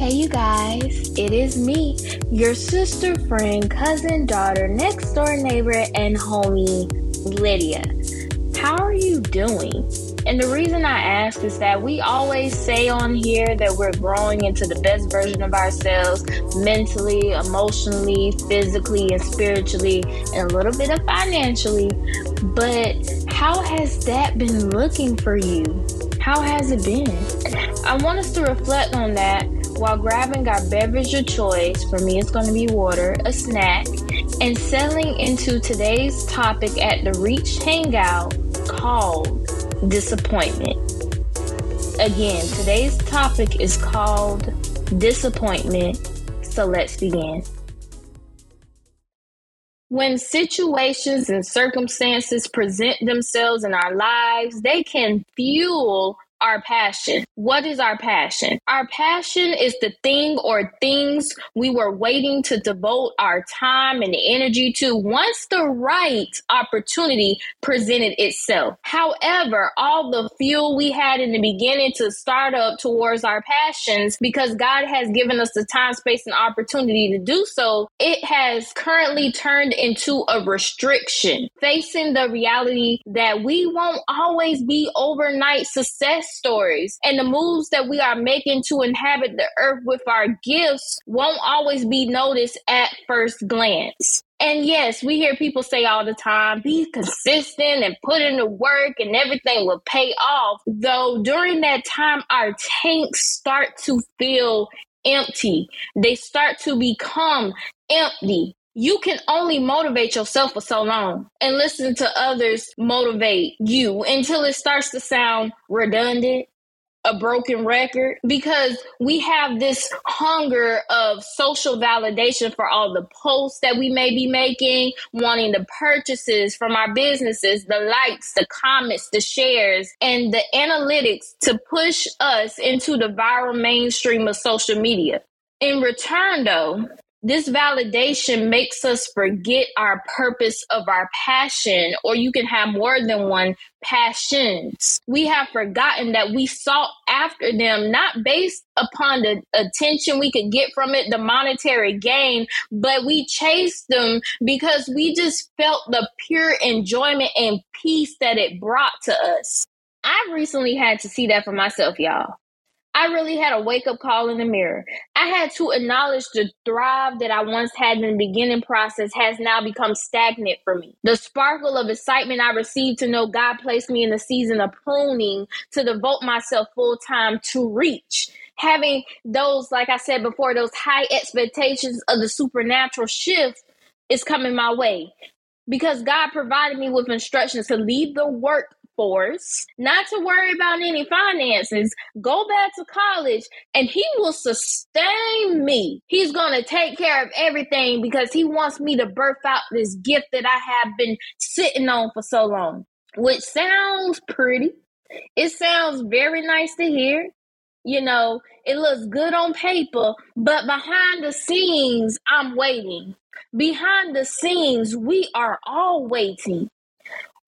Hey, you guys, it is me, your sister, friend, cousin, daughter, next door neighbor, and homie, Lydia. How are you doing? And the reason I ask is that we always say on here that we're growing into the best version of ourselves mentally, emotionally, physically, and spiritually, and a little bit of financially. But how has that been looking for you? How has it been? I want us to reflect on that while grabbing our beverage of choice. For me, it's going to be water, a snack, and settling into today's topic at the Reach Hangout called disappointment. Again, today's topic is called disappointment. So let's begin. When situations and circumstances present themselves in our lives, they can fuel our passion. What is our passion? Our passion is the thing or things we were waiting to devote our time and energy to once the right opportunity presented itself. However, all the fuel we had in the beginning to start up towards our passions, because God has given us the time, space, and opportunity to do so, it has currently turned into a restriction, facing the reality that we won't always be overnight success stories and the moves that we are making to inhabit the earth with our gifts won't always be noticed at first glance. And yes, we hear people say all the time, be consistent and put in the work and everything will pay off. Though during that time, our tanks start to feel empty. They start to become empty you can only motivate yourself for so long and listen to others motivate you until it starts to sound redundant a broken record because we have this hunger of social validation for all the posts that we may be making, wanting the purchases from our businesses, the likes, the comments, the shares, and the analytics to push us into the viral mainstream of social media. In return, though, this validation makes us forget our purpose of our passion, or you can have more than one passions. We have forgotten that we sought after them not based upon the attention we could get from it, the monetary gain, but we chased them because we just felt the pure enjoyment and peace that it brought to us. I recently had to see that for myself, y'all. I really had a wake up call in the mirror. I had to acknowledge the thrive that I once had in the beginning process has now become stagnant for me. The sparkle of excitement I received to know God placed me in the season of pruning to devote myself full time to reach. Having those, like I said before, those high expectations of the supernatural shift is coming my way because God provided me with instructions to leave the work force, not to worry about any finances, go back to college, and he will sustain me. He's going to take care of everything because he wants me to birth out this gift that I have been sitting on for so long, which sounds pretty. It sounds very nice to hear. You know, it looks good on paper, but behind the scenes, I'm waiting. Behind the scenes, we are all waiting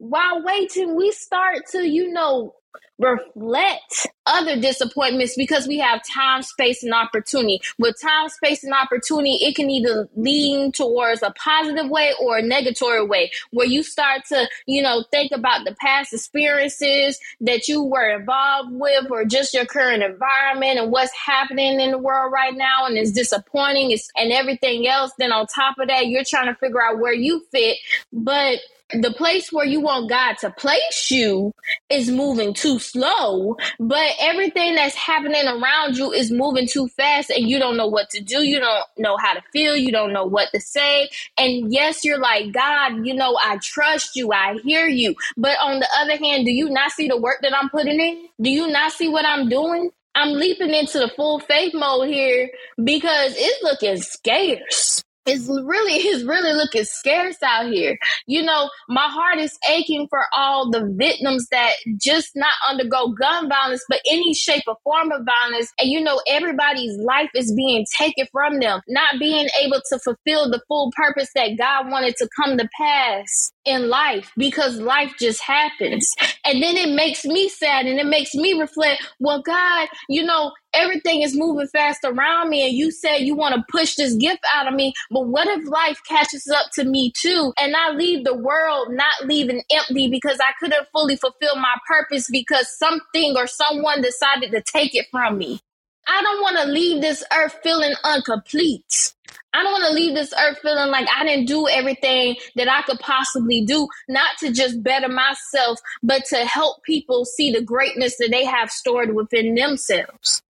while waiting, we start to, you know, reflect other disappointments because we have time, space, and opportunity. With time, space, and opportunity, it can either lean towards a positive way or a negatory way, where you start to, you know, think about the past experiences that you were involved with or just your current environment and what's happening in the world right now and it's disappointing it's, and everything else. Then on top of that, you're trying to figure out where you fit. But the place where you want God to place you is moving too slow, but everything that's happening around you is moving too fast and you don't know what to do. You don't know how to feel. You don't know what to say. And yes, you're like, God, you know, I trust you. I hear you. But on the other hand, do you not see the work that I'm putting in? Do you not see what I'm doing? I'm leaping into the full faith mode here because it's looking scarce is really is really looking scarce out here. You know, my heart is aching for all the victims that just not undergo gun violence, but any shape or form of violence. And you know, everybody's life is being taken from them, not being able to fulfill the full purpose that God wanted to come to pass in life because life just happens. And then it makes me sad and it makes me reflect, well, God, you know, everything is moving fast around me and you said you want to push this gift out of me, but what if life catches up to me too and I leave the world not leaving empty because I couldn't fully fulfill my purpose because something or someone decided to take it from me? I don't want to leave this earth feeling incomplete. I don't want to leave this earth feeling like I didn't do everything that I could possibly do, not to just better myself, but to help people see the greatness that they have stored within themselves.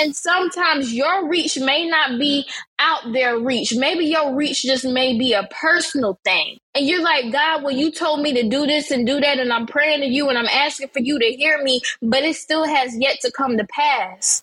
And sometimes your reach may not be out there reach. Maybe your reach just may be a personal thing. And you're like, God, well, you told me to do this and do that, and I'm praying to you and I'm asking for you to hear me, but it still has yet to come to pass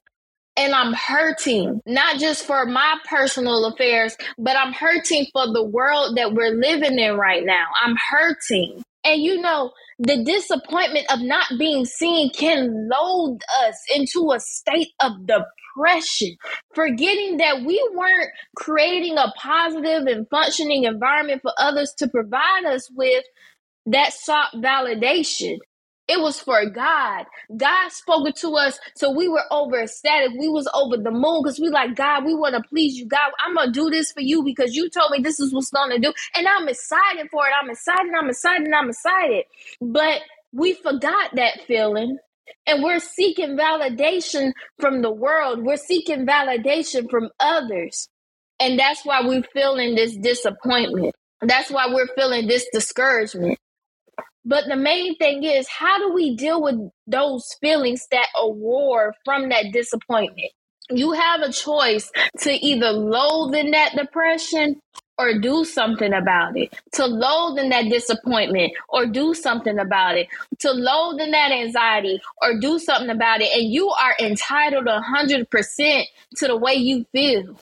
and I'm hurting, not just for my personal affairs, but I'm hurting for the world that we're living in right now. I'm hurting. And you know, the disappointment of not being seen can load us into a state of depression, forgetting that we weren't creating a positive and functioning environment for others to provide us with that sought validation. It was for God. God spoke it to us, so we were over ecstatic. We was over the moon because we like God. We want to please you, God. I'm gonna do this for you because you told me this is what's gonna do, and I'm excited for it. I'm excited. I'm excited. I'm excited. But we forgot that feeling, and we're seeking validation from the world. We're seeking validation from others, and that's why we're feeling this disappointment. That's why we're feeling this discouragement. But the main thing is, how do we deal with those feelings that aroar from that disappointment? You have a choice to either loathe in that depression or do something about it, to loathe in that disappointment or do something about it, to loathe in that anxiety or do something about it. And you are entitled 100% to the way you feel.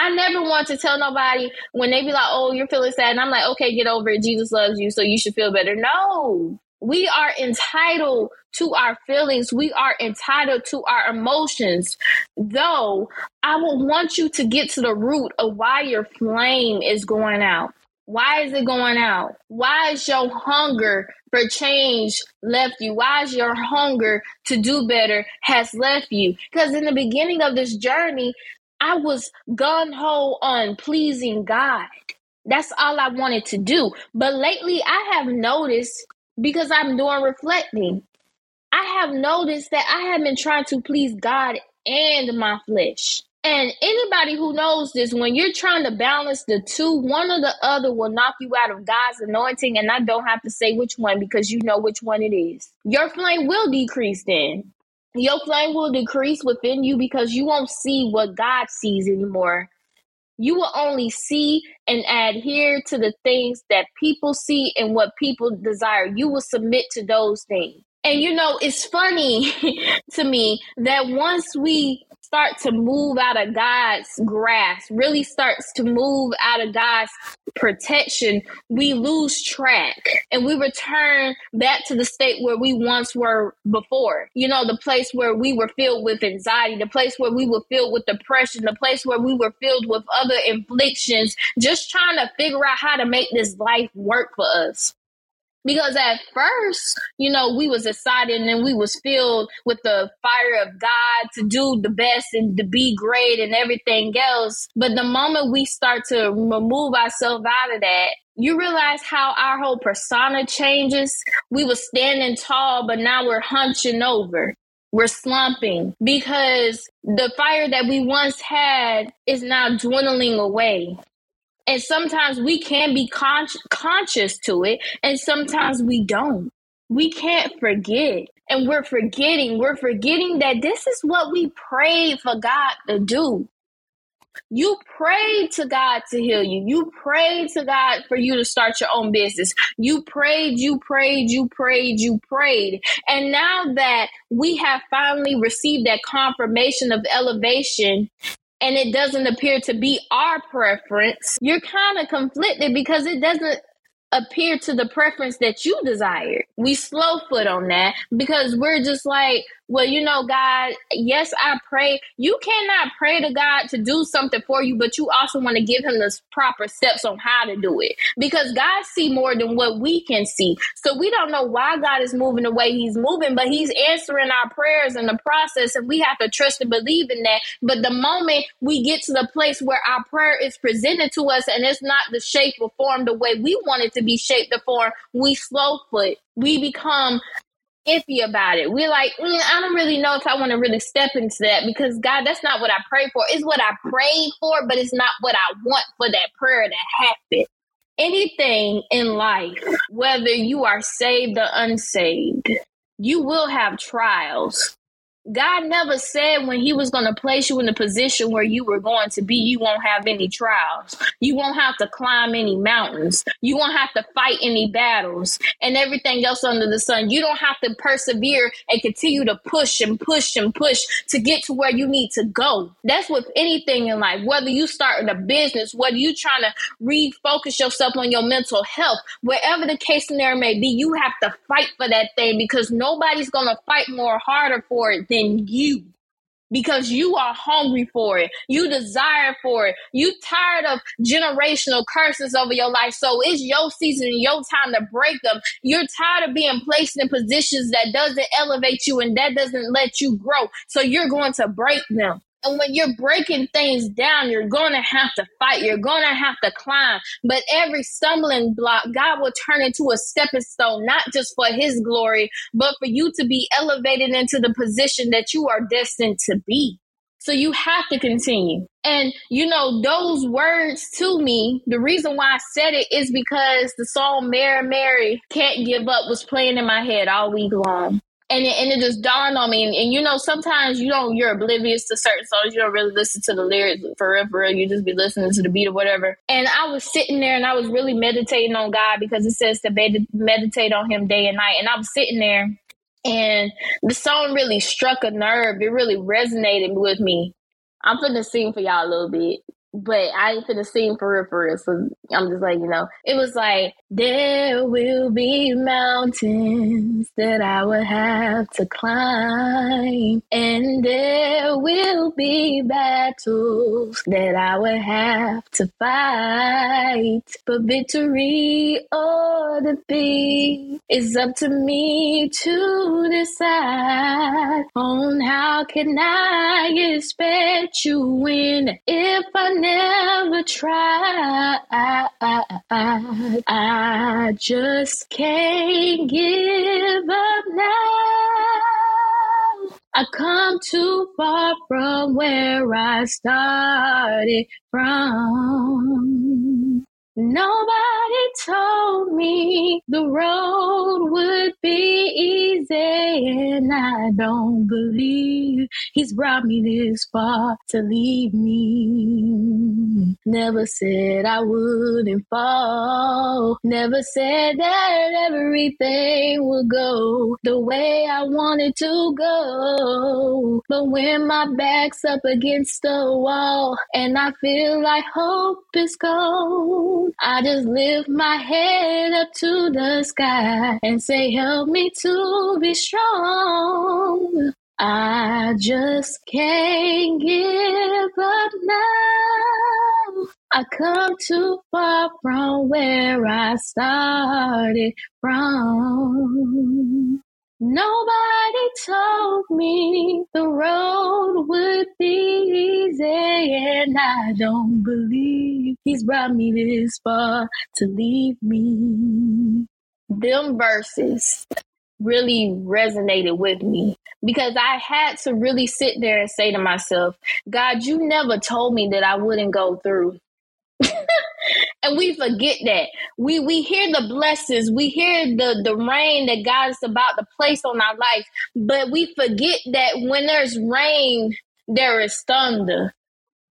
I never want to tell nobody when they be like, oh, you're feeling sad. And I'm like, okay, get over it. Jesus loves you, so you should feel better. No, we are entitled to our feelings. We are entitled to our emotions. Though I will want you to get to the root of why your flame is going out. Why is it going out? Why is your hunger for change left you? Why is your hunger to do better has left you? Because in the beginning of this journey, I was gun ho on pleasing God. That's all I wanted to do. But lately, I have noticed because I'm doing reflecting, I have noticed that I have been trying to please God and my flesh. And anybody who knows this, when you're trying to balance the two, one or the other will knock you out of God's anointing. And I don't have to say which one because you know which one it is. Your flame will decrease then your flame will decrease within you because you won't see what God sees anymore. You will only see and adhere to the things that people see and what people desire. You will submit to those things. And you know, it's funny to me that once we start to move out of God's grasp, really starts to move out of God's protection, we lose track and we return back to the state where we once were before. You know, the place where we were filled with anxiety, the place where we were filled with depression, the place where we were filled with other afflictions, just trying to figure out how to make this life work for us because at first you know we was excited and we was filled with the fire of god to do the best and to be great and everything else. But the moment we start to remove ourselves out of that you realize how our whole persona changes. We were standing tall but now we're hunching over. We're slumping because the fire that we once had is now dwindling away and sometimes we can be con- conscious to it, and sometimes we don't. We can't forget. And we're forgetting, we're forgetting that this is what we prayed for God to do. You prayed to God to heal you. You prayed to God for you to start your own business. You prayed, you prayed, you prayed, you prayed. And now that we have finally received that confirmation of elevation and it doesn't appear to be our preference, you're kind of conflicted because it doesn't appear to the preference that you desire. We slow foot on that because we're just like, well, you know, God, yes, I pray. You cannot pray to God to do something for you, but you also want to give him the proper steps on how to do it because God see more than what we can see. So we don't know why God is moving the way he's moving, but he's answering our prayers in the process and we have to trust and believe in that. But the moment we get to the place where our prayer is presented to us and it's not the shape or form the way we want it to be shaped or form, we slow foot. We become iffy about it. We're like, mm, I don't really know if I want to really step into that because God, that's not what I pray for. It's what I prayed for, but it's not what I want for that prayer to happen. Anything in life, whether you are saved or unsaved, you will have trials. God never said when He was going to place you in the position where you were going to be, you won't have any trials. You won't have to climb any mountains. You won't have to fight any battles and everything else under the sun. You don't have to persevere and continue to push and push and push to get to where you need to go. That's with anything in life, whether you start a business, whether you trying to refocus yourself on your mental health, wherever the case scenario may be, you have to fight for that thing because nobody's going to fight more harder for it than you because you are hungry for it. You desire for it. You tired of generational curses over your life. So it's your season, your time to break them. You're tired of being placed in positions that doesn't elevate you and that doesn't let you grow. So you're going to break them. And when you're breaking things down, you're going to have to fight. You're going to have to climb. But every stumbling block, God will turn into a stepping stone, not just for His glory, but for you to be elevated into the position that you are destined to be. So you have to continue. And you know, those words to me, the reason why I said it is because the song Mary Mary Can't Give Up was playing in my head all week long and it, and it just dawned on me. And, and, you know, sometimes you don't, you're oblivious to certain songs. You don't really listen to the lyrics forever. You just be listening to the beat or whatever. And I was sitting there and I was really meditating on God because it says to med- meditate on Him day and night. And I was sitting there, and the song really struck a nerve. It really resonated with me. I'm gonna sing for y'all a little bit but I ain't finna sing for real, for real. So I'm just like, you know, it was like, there will be mountains that I will have to climb, and there will be battles that I will have to fight. But victory or defeat is up to me to decide on how can I expect you win if I never try. I just can't give up now. I come too far from where I started from. Nobody told me the road would be easy, and I don't believe he's brought me this far to leave me. Never said I wouldn't fall, never said that everything would go the way I wanted to go. But when my back's up against the wall and I feel like hope is gone, I just lift my head up to the sky and say, Help me to be strong. I just can't give up now. I come too far from where I started from. Nobody told me the road would be easy, and I don't believe he's brought me this far to leave me. Them verses really resonated with me because I had to really sit there and say to myself, God, you never told me that I wouldn't go through. and we forget that we we hear the blessings we hear the the rain that god is about to place on our life but we forget that when there's rain there is thunder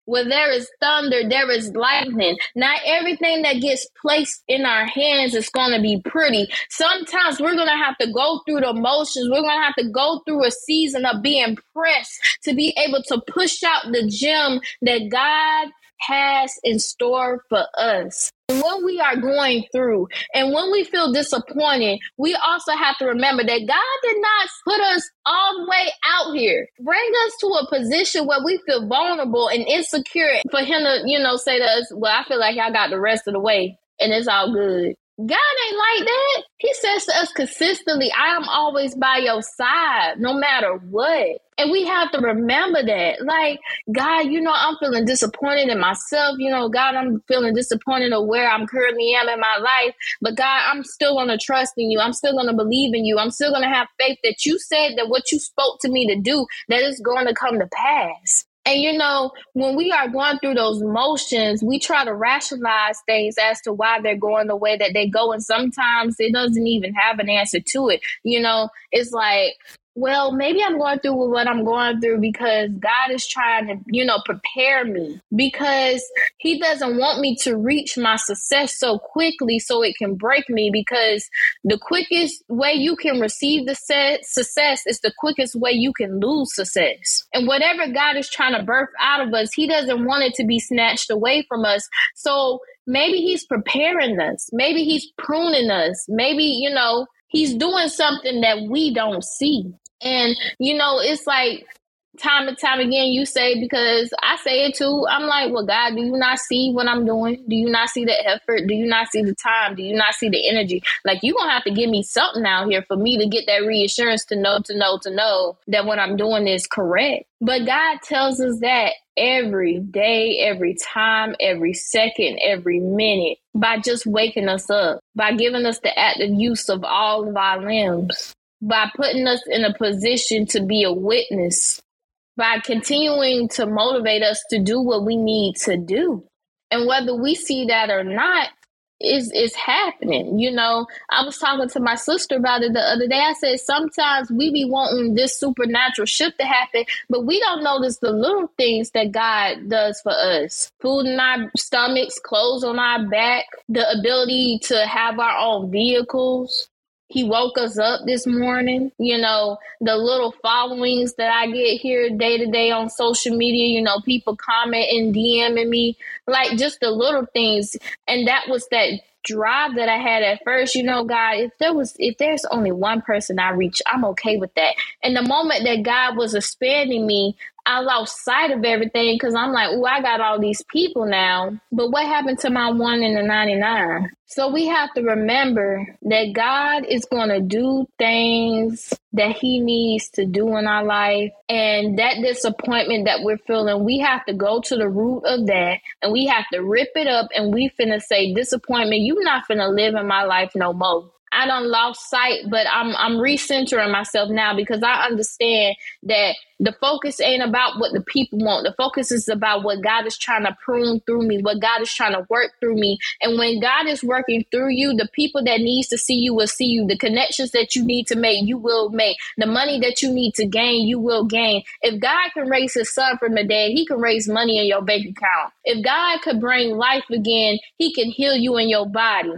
where there is thunder, there is lightning. Not everything that gets placed in our hands is going to be pretty. Sometimes we're going to have to go through the motions. We're going to have to go through a season of being pressed to be able to push out the gem that God has in store for us. when we are going through and when we feel disappointed, we also have to remember that God did not put us all the way out here. Bring us to a position where we feel vulnerable and insecure for Him to, you know, say to us, Well, I feel like I got the rest of the way and it's all good. God ain't like that. He says to us consistently, I am always by your side, no matter what. And we have to remember that. Like, God, you know, I'm feeling disappointed in myself. You know, God, I'm feeling disappointed of where I'm currently am in my life. But God, I'm still gonna trust in you. I'm still gonna believe in you. I'm still gonna have faith that you said that what you spoke to me to do, that is going to come to pass. And you know, when we are going through those motions, we try to rationalize things as to why they're going the way that they go. And sometimes it doesn't even have an answer to it. You know, it's like, well, maybe I'm going through what I'm going through because God is trying to, you know, prepare me because He doesn't want me to reach my success so quickly so it can break me. Because the quickest way you can receive the success is the quickest way you can lose success. And whatever God is trying to birth out of us, He doesn't want it to be snatched away from us. So maybe He's preparing us, maybe He's pruning us, maybe, you know, He's doing something that we don't see. And, you know, it's like time and time again you say because I say it too. I'm like, well, God, do you not see what I'm doing? Do you not see the effort? Do you not see the time? Do you not see the energy? Like you gonna have to give me something out here for me to get that reassurance to know, to know, to know that what I'm doing is correct. But God tells us that every day, every time, every second, every minute by just waking us up, by giving us the active use of all of our limbs by putting us in a position to be a witness, by continuing to motivate us to do what we need to do. And whether we see that or not, is is happening. You know, I was talking to my sister about it the other day. I said sometimes we be wanting this supernatural shift to happen, but we don't notice the little things that God does for us. Food in our stomachs, clothes on our back, the ability to have our own vehicles, he woke us up this morning. You know, the little followings that I get here day to day on social media, you know, people commenting, DMing me, like just the little things. And that was that drive that I had at first, you know, God, if there was if there's only one person I reach, I'm okay with that. And the moment that God was expanding me, I lost sight of everything because I'm like, oh, I got all these people now. But what happened to my one in the 99? So we have to remember that God is going to do things that He needs to do in our life. And that disappointment that we're feeling, we have to go to the root of that and we have to rip it up and we finna say, disappointment, you not finna live in my life no more. I don't lost sight, but I'm I'm recentering myself now because I understand that the focus ain't about what the people want. The focus is about what God is trying to prune through me, what God is trying to work through me. And when God is working through you, the people that needs to see you will see you. The connections that you need to make, you will make. The money that you need to gain, you will gain. If God can raise his son from the dead, he can raise money in your bank account. If God could bring life again, he can heal you in your body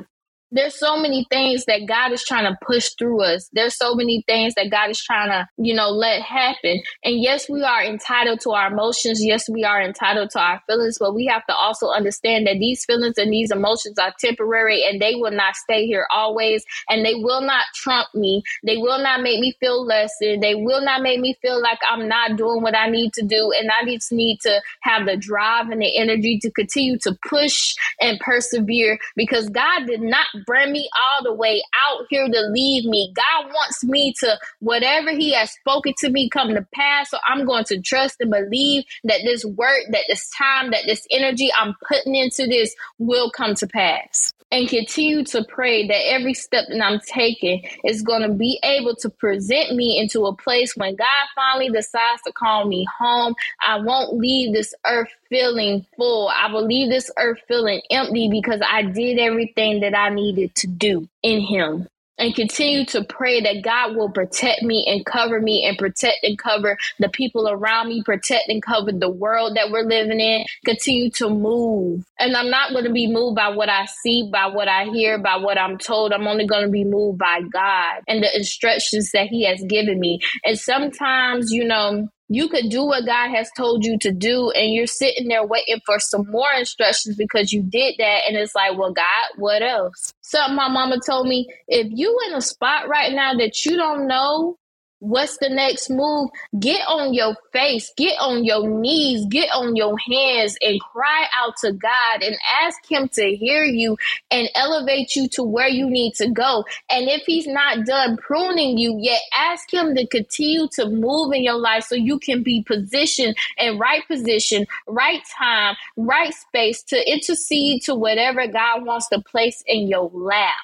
there's so many things that God is trying to push through us. There's so many things that God is trying to, you know, let happen. And yes, we are entitled to our emotions. Yes, we are entitled to our feelings, but we have to also understand that these feelings and these emotions are temporary and they will not stay here always. And they will not trump me. They will not make me feel less. They will not make me feel like I'm not doing what I need to do. And I just need to have the drive and the energy to continue to push and persevere because God did not bring me all the way out here to leave me. God wants me to, whatever He has spoken to me, come to pass. So I'm going to trust and believe that this work, that this time, that this energy I'm putting into this will come to pass and continue to pray that every step that I'm taking is going to be able to present me into a place when God finally decides to call me home. I won't leave this earth feeling full. I will leave this earth feeling empty because I did everything that I needed to do in Him and continue to pray that God will protect me and cover me and protect and cover the people around me, protect and cover the world that we're living in. Continue to move. And I'm not going to be moved by what I see, by what I hear, by what I'm told. I'm only going to be moved by God and the instructions that He has given me. And sometimes, you know, You could do what God has told you to do, and you're sitting there waiting for some more instructions because you did that. And it's like, well, God, what else? Something my mama told me if you in a spot right now that you don't know What's the next move? Get on your face, get on your knees, get on your hands and cry out to God and ask Him to hear you and elevate you to where you need to go. And if He's not done pruning you yet, ask Him to continue to move in your life so you can be positioned in right position, right time, right space to intercede to whatever God wants to place in your lap.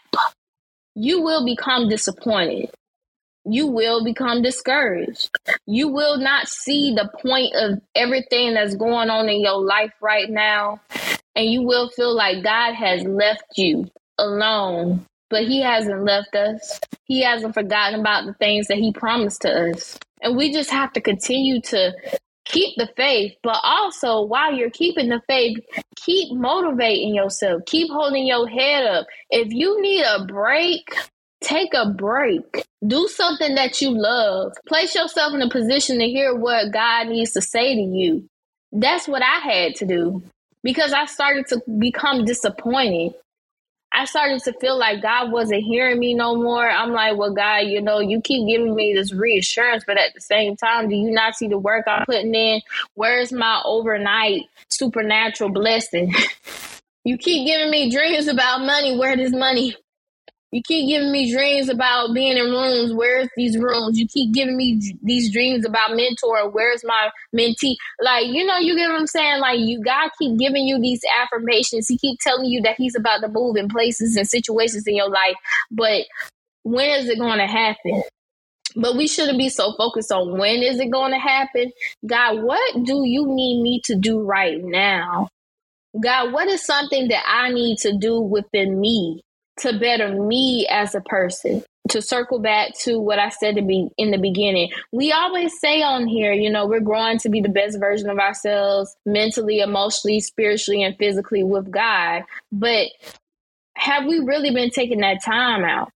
You will become disappointed you will become discouraged. You will not see the point of everything that's going on in your life right now. And you will feel like God has left you alone. But He hasn't left us, He hasn't forgotten about the things that He promised to us. And we just have to continue to keep the faith, but also while you're keeping the faith, keep motivating yourself, keep holding your head up. If you need a break, Take a break. Do something that you love. Place yourself in a position to hear what God needs to say to you. That's what I had to do because I started to become disappointed. I started to feel like God wasn't hearing me no more. I'm like, well, God, you know, you keep giving me this reassurance, but at the same time, do you not see the work I'm putting in? Where's my overnight supernatural blessing? you keep giving me dreams about money. Where does money you keep giving me dreams about being in rooms. Where's these rooms? You keep giving me these dreams about mentor. Where's my mentee? Like, you know, you get what I'm saying? Like, you God keep giving you these affirmations. He keep telling you that He's about to move in places and situations in your life. But when is it going to happen? But we shouldn't be so focused on when is it going to happen. God, what do you need me to do right now? God, what is something that I need to do within me? To better me as a person to circle back to what I said to be in the beginning, we always say on here, you know, we're growing to be the best version of ourselves mentally, emotionally, spiritually, and physically with God. But have we really been taking that time out?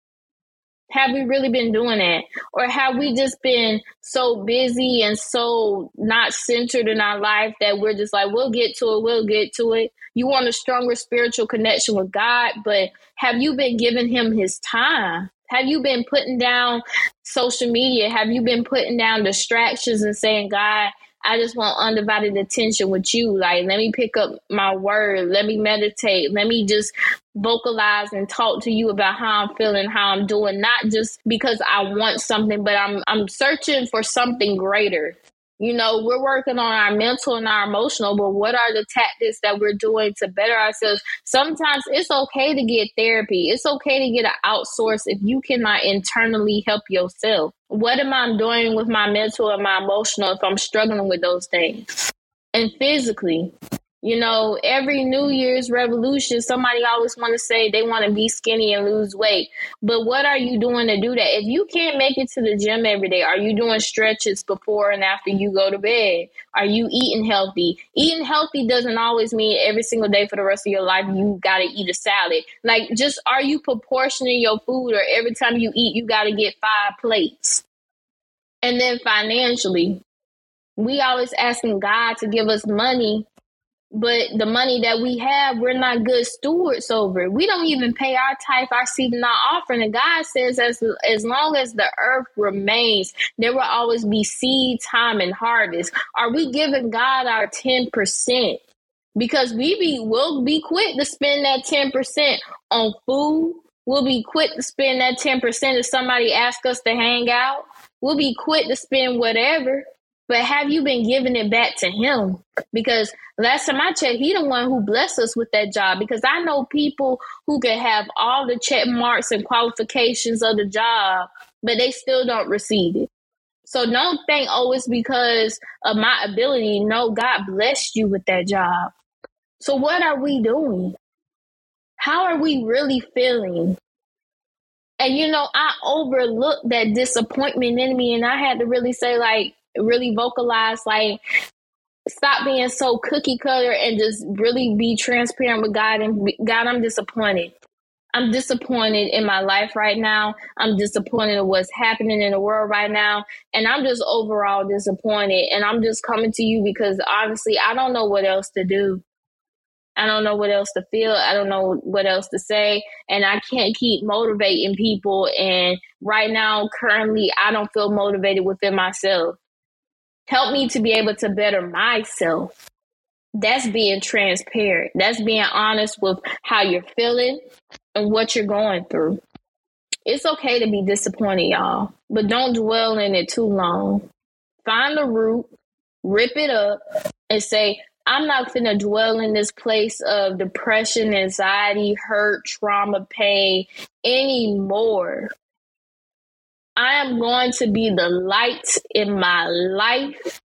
Have we really been doing that? Or have we just been so busy and so not centered in our life that we're just like, we'll get to it, we'll get to it? You want a stronger spiritual connection with God, but have you been giving Him His time? Have you been putting down social media? Have you been putting down distractions and saying, God, I just want undivided attention with you. Like, let me pick up my word. Let me meditate. Let me just vocalize and talk to you about how I'm feeling, how I'm doing, not just because I want something, but I'm I'm searching for something greater. You know, we're working on our mental and our emotional, but what are the tactics that we're doing to better ourselves? Sometimes it's okay to get therapy. It's okay to get an outsource if you cannot internally help yourself. What am I doing with my mental and my emotional if I'm struggling with those things? And physically, you know, every New Year's revolution, somebody always want to say they want to be skinny and lose weight. But what are you doing to do that? If you can't make it to the gym every day, are you doing stretches before and after you go to bed? Are you eating healthy? Eating healthy doesn't always mean every single day for the rest of your life you got to eat a salad. Like, just are you proportioning your food, or every time you eat, you got to get five plates? And then financially, we always asking God to give us money but the money that we have, we're not good stewards over. We don't even pay our tithe, our seed, and our offering. And God says, as as long as the earth remains, there will always be seed time and harvest. Are we giving God our ten percent? Because we be we'll be quick to spend that ten percent on food. We'll be quick to spend that ten percent if somebody asks us to hang out. We'll be quick to spend whatever but have you been giving it back to him? Because last time I checked, he the one who blessed us with that job. Because I know people who can have all the check marks and qualifications of the job, but they still don't receive it. So don't think, oh, it's because of my ability. No, God blessed you with that job. So what are we doing? How are we really feeling? And you know, I overlooked that disappointment in me, and I had to really say, like, really vocalize like stop being so cookie cutter and just really be transparent with God and God I'm disappointed. I'm disappointed in my life right now. I'm disappointed in what's happening in the world right now. And I'm just overall disappointed. And I'm just coming to you because honestly, I don't know what else to do. I don't know what else to feel. I don't know what else to say. And I can't keep motivating people. And right now, currently, I don't feel motivated within myself. Help me to be able to better myself. That's being transparent. That's being honest with how you're feeling and what you're going through. It's okay to be disappointed, y'all, but don't dwell in it too long. Find the root, rip it up, and say, I'm not to dwell in this place of depression, anxiety, hurt, trauma, pain anymore. I am going to be the light in my life.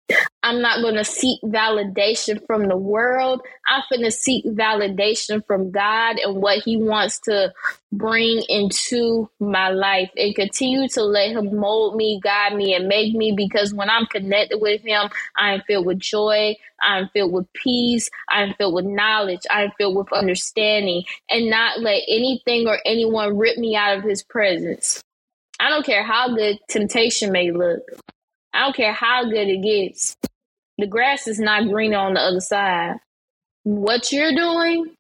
I'm not going to seek validation from the world. I'm going to seek validation from God and what He wants to bring into my life and continue to let Him mold me, guide me, and make me because when I'm connected with Him, I am filled with joy. I'm filled with peace. I'm filled with knowledge. I'm filled with understanding and not let anything or anyone rip me out of His presence. I don't care how good temptation may look. I don't care how good it gets. The grass is not greener on the other side. What you're doing,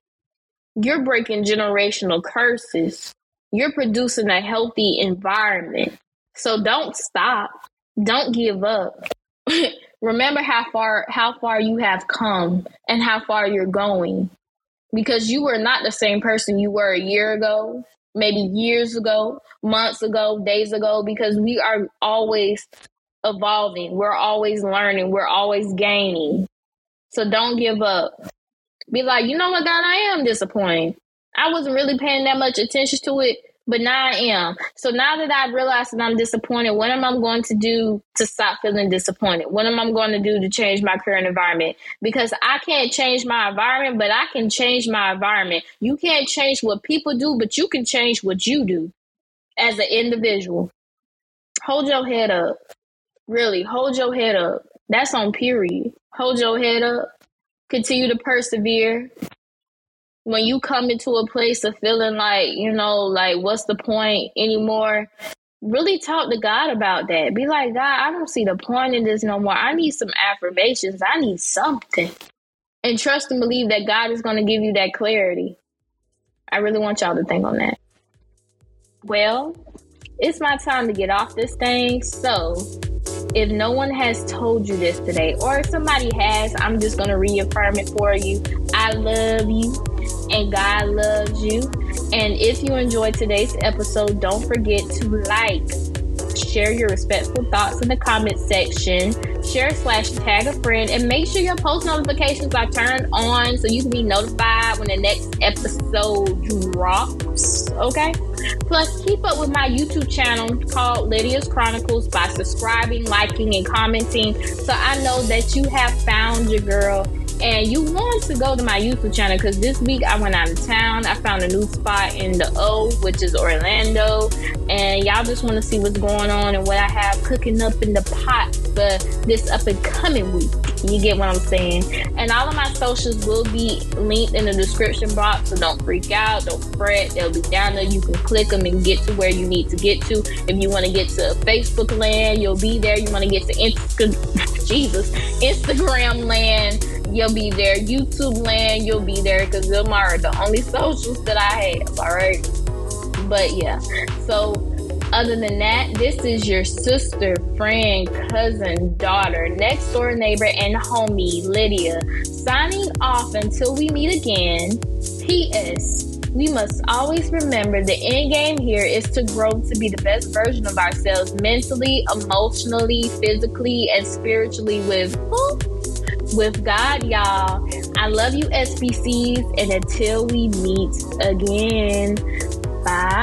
you're breaking generational curses. You're producing a healthy environment. So don't stop. Don't give up. Remember how far how far you have come and how far you're going. Because you were not the same person you were a year ago, maybe years ago, months ago, days ago, because we are always evolving. We're always learning. We're always gaining. So don't give up. Be like, you know what, God, I am disappointed. I wasn't really paying that much attention to it, but now I am. So now that I've realized that I'm disappointed, what am I going to do to stop feeling disappointed? What am I going to do to change my current environment? Because I can't change my environment, but I can change my environment. You can't change what people do, but you can change what you do as an individual. Hold your head up. Really, hold your head up. That's on period. Hold your head up. Continue to persevere. When you come into a place of feeling like, you know, like, what's the point anymore? Really talk to God about that. Be like, God, I don't see the point in this no more. I need some affirmations. I need something. And trust and believe that God is going to give you that clarity. I really want y'all to think on that. Well, it's my time to get off this thing. So, if no one has told you this today, or if somebody has, I'm just going to reaffirm it for you. I love you, and God loves you. And if you enjoyed today's episode, don't forget to like, share your respectful thoughts in the comment section, share slash tag a friend, and make sure your post notifications are turned on so you can be notified when the next episode drops. Okay? Plus, keep up with my YouTube channel called Lydia's Chronicles by subscribing, liking, and commenting so I know that you have found your girl and you want to go to my YouTube channel because this week I went out of town. I found a new spot in the O, which is Orlando, and y'all just want to see what's going on and what I have cooking up in the pot for this up and coming week. You get what I'm saying? And all of my socials will be linked in the description box, so don't freak out, don't fret. They'll be down there. You can click them and get to where you need to get to. If you want to get to Facebook land, you'll be there. You want to get to Insta- Jesus, Instagram land you'll be there. YouTube land, you'll be there because them are the only socials that I have. All right. But yeah. So other than that, this is your sister, friend, cousin, daughter, next door neighbor, and homie, Lydia, signing off until we meet again. P.S. We must always remember the end game here is to grow to be the best version of ourselves mentally, emotionally, physically, and spiritually with with God, y'all. I love you, SBCs, and until we meet again, Bye.